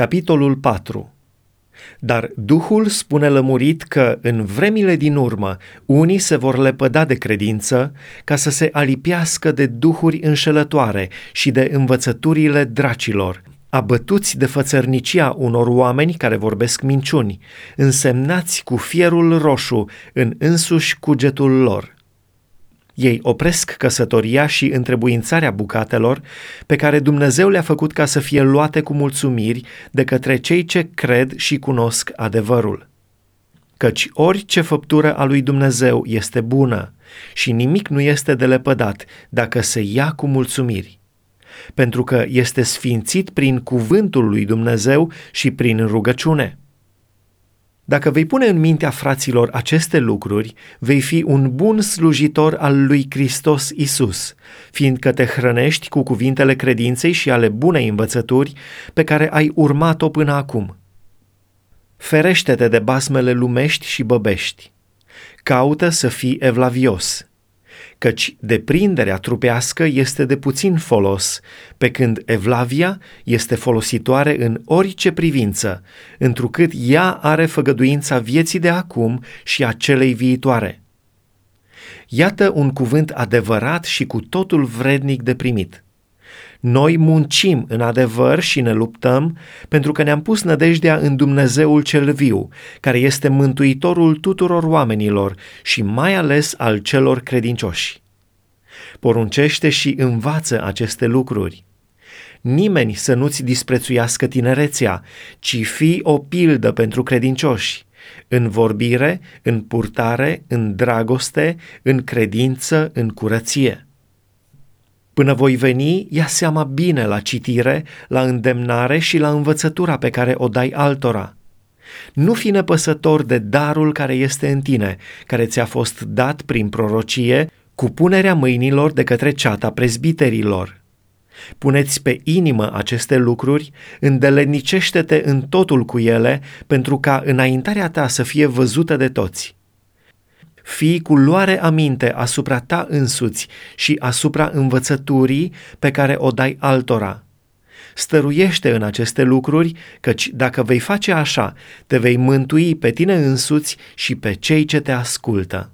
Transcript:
Capitolul 4 Dar Duhul spune lămurit că în vremile din urmă unii se vor lepăda de credință ca să se alipiască de duhuri înșelătoare și de învățăturile dracilor, abătuți de fățărnicia unor oameni care vorbesc minciuni, însemnați cu fierul roșu în însuși cugetul lor. Ei opresc căsătoria și întrebuințarea bucatelor pe care Dumnezeu le-a făcut ca să fie luate cu mulțumiri de către cei ce cred și cunosc adevărul. Căci orice făptură a lui Dumnezeu este bună și nimic nu este de lepădat dacă se ia cu mulțumiri pentru că este sfințit prin cuvântul lui Dumnezeu și prin rugăciune. Dacă vei pune în mintea fraților aceste lucruri, vei fi un bun slujitor al lui Hristos Isus, fiindcă te hrănești cu cuvintele credinței și ale bunei învățături pe care ai urmat-o până acum. Ferește-te de basmele lumești și băbești. Caută să fii evlavios, căci deprinderea trupească este de puțin folos, pe când evlavia este folositoare în orice privință, întrucât ea are făgăduința vieții de acum și a celei viitoare. Iată un cuvânt adevărat și cu totul vrednic de primit – noi muncim în adevăr și ne luptăm pentru că ne-am pus nădejdea în Dumnezeul cel viu, care este mântuitorul tuturor oamenilor și mai ales al celor credincioși. Poruncește și învață aceste lucruri. Nimeni să nu-ți disprețuiască tinerețea, ci fii o pildă pentru credincioși, în vorbire, în purtare, în dragoste, în credință, în curăție. Până voi veni, ia seama bine la citire, la îndemnare și la învățătura pe care o dai altora. Nu fi nepăsător de darul care este în tine, care ți-a fost dat prin prorocie, cu punerea mâinilor de către ceata prezbiterilor. Puneți pe inimă aceste lucruri, îndelenicește-te în totul cu ele, pentru ca înaintarea ta să fie văzută de toți fii cu luare aminte asupra ta însuți și asupra învățăturii pe care o dai altora. Stăruiește în aceste lucruri, căci dacă vei face așa, te vei mântui pe tine însuți și pe cei ce te ascultă.